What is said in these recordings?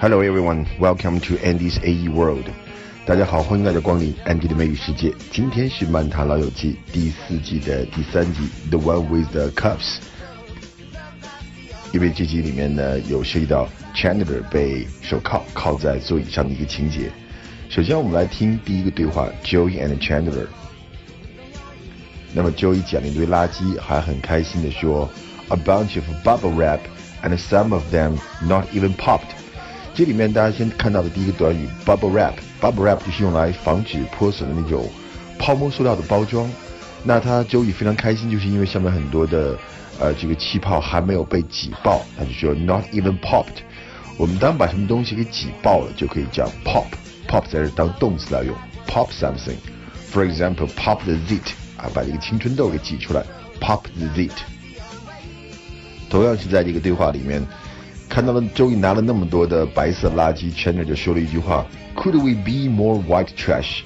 Hello everyone, welcome to Andy's AE World. 大家好，欢迎大家光临 Andy 的美语世界。今天是《漫谈老友记》第四季的第三集，The One with the Cups。因为这集里面呢有涉及到 Chandler 被手铐铐在座椅上的一个情节。首先我们来听第一个对话，Joey and Chandler。那么 Joey 捡了一堆垃圾，还很开心的说，A bunch of bubble wrap and some of them not even popped。 这里面大家先看到的第一个短语 bubble wrap，bubble wrap 就是用来防止破损的那种泡沫塑料的包装。那他周宇非常开心，就是因为上面很多的呃这个气泡还没有被挤爆，他就说 not even popped。我们当把什么东西给挤爆了，就可以叫 pop，pop 在这当动词来用，pop something。For example, pop the zit 啊，把这个青春痘给挤出来，pop the zit。同样是在这个对话里面。看到了周易拿了那么多的白色垃圾，Chandler 就说了一句话：“Could we be more white trash？”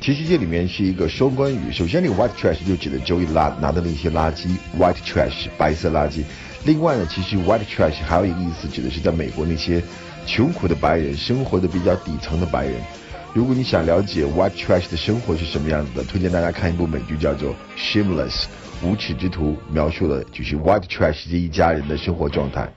其实这里面是一个双关语。首先，这个 white trash 就指的周易拉拿的那些垃圾，white trash 白色垃圾。另外呢，其实 white trash 还有一个意思，指的是在美国那些穷苦的白人，生活的比较底层的白人。如果你想了解 white trash 的生活是什么样子的，推荐大家看一部美剧，叫做《Shameless》无耻之徒，描述了就是 white trash 这一家人的生活状态。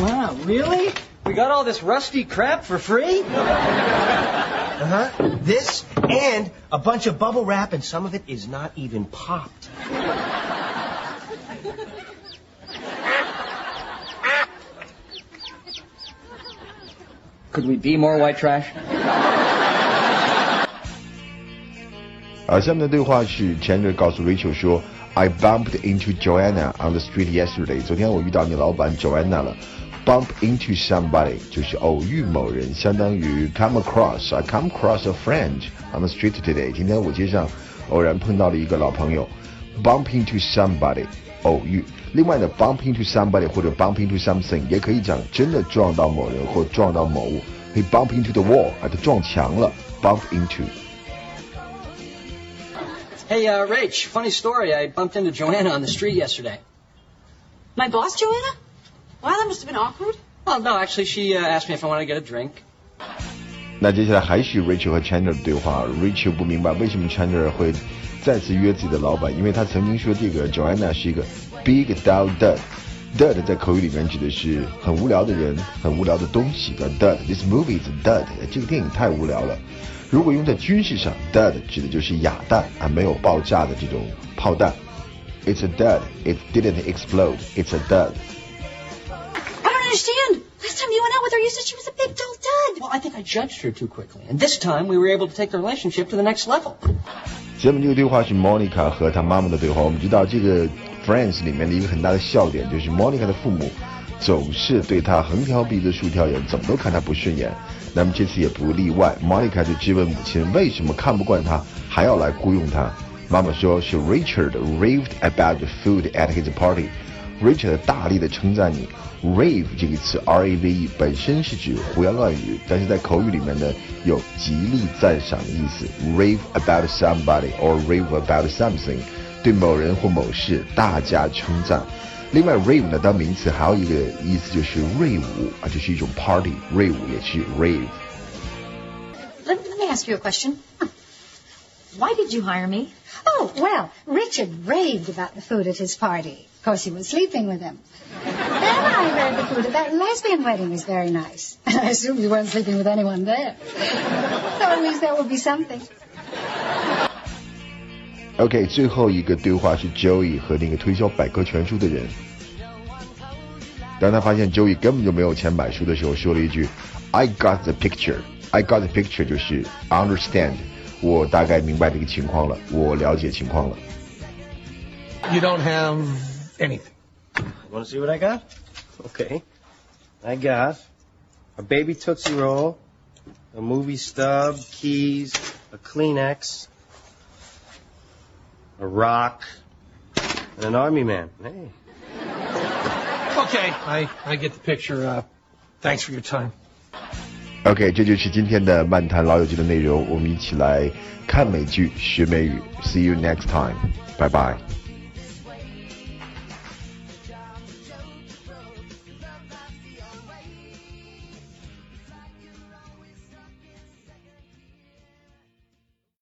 Wow, really? We got all this rusty crap for free? Uh huh. This and a bunch of bubble wrap, and some of it is not even popped. Could we be more white trash? 而下面的对话是 Chandler 告诉 Rachel 说 ：“I bumped into Joanna on the street yesterday。昨天我遇到你老板 Joanna 了。” bump into somebody 就是偶遇某人，相当于 come across。I come across a friend on the street today。今天我街上偶然碰到了一个老朋友。bump into somebody 偶遇。另外呢，bump into somebody 或者 bump into something 也可以讲真的撞到某人或撞到某物。He bump into the wall 啊，他撞墙了。bump into。 Hey, uh, Rach, funny story. I bumped into Joanna on the street yesterday. My boss, Joanna? Wow, that must have been awkward. Well, no, actually, she uh, asked me if I want to get a drink. 那接下来还是 Rachel 和 Chandler 的对话。Rachel 不明白为什么 Chandler 会再次约自己的老板，因为他曾经说这个 Joanna 是一个 big dull dud。dud 在口语里面指的是很无聊的人，很无聊的东西，叫 dud。This movie is dud。这个电影太无聊了。 如果用在军事上，dud 指的就是哑弹啊，没有爆炸的这种炮弹。It's a dud. It didn't explode. It's a dud. understand. Last time you went out with her, you said she was a big dull dud. Well, I think I judged her too quickly. And this time, we were able to take the relationship to the next level. 下面这个对话是 Monica 和她妈妈的对话。我们知道这个 Friends 里面的一个很大的笑点就是 Monica 的父母 总是对他横挑鼻子竖挑眼，怎么都看他不顺眼。那么这次也不例外，Monica 就质问母亲为什么看不惯他，还要来雇佣他。妈妈说是 Richard raved about the food at his party。Richard 大力的称赞你，rave 这个词 R A V E 本身是指胡言乱语，但是在口语里面呢有极力赞赏的意思，rave about somebody or rave about something，对某人或某事大加称赞。另外，rave 呢当名词还有一个意思就是锐舞啊，这是一种 party，锐舞也是 rave。Let me ask you a question. Why did you hire me? Oh, well, Richard raved about the food at his party. Of course, he was sleeping with him. Then I heard the food at that lesbian wedding was very nice. And I assumed you weren't sleeping with anyone there. So at least there would be something. OK，最后一个对话是 Joey 和那个推销百科全书的人。当他发现 Joey 根本就没有钱买书的时候，说了一句：“I got the picture. I got the picture 就是 understand，我大概明白这个情况了，我了解情况了。” You don't have anything. Want to see what I got? Okay. I got a baby Tootsie Roll, a movie stub, keys, a Kleenex, a rock, and an army man. Hey. Okay, I, I get the picture. Uh, thanks for your time. OK，这就是今天的漫谈老友记的内容。我们一起来看美剧学美语。See you next time. Bye bye.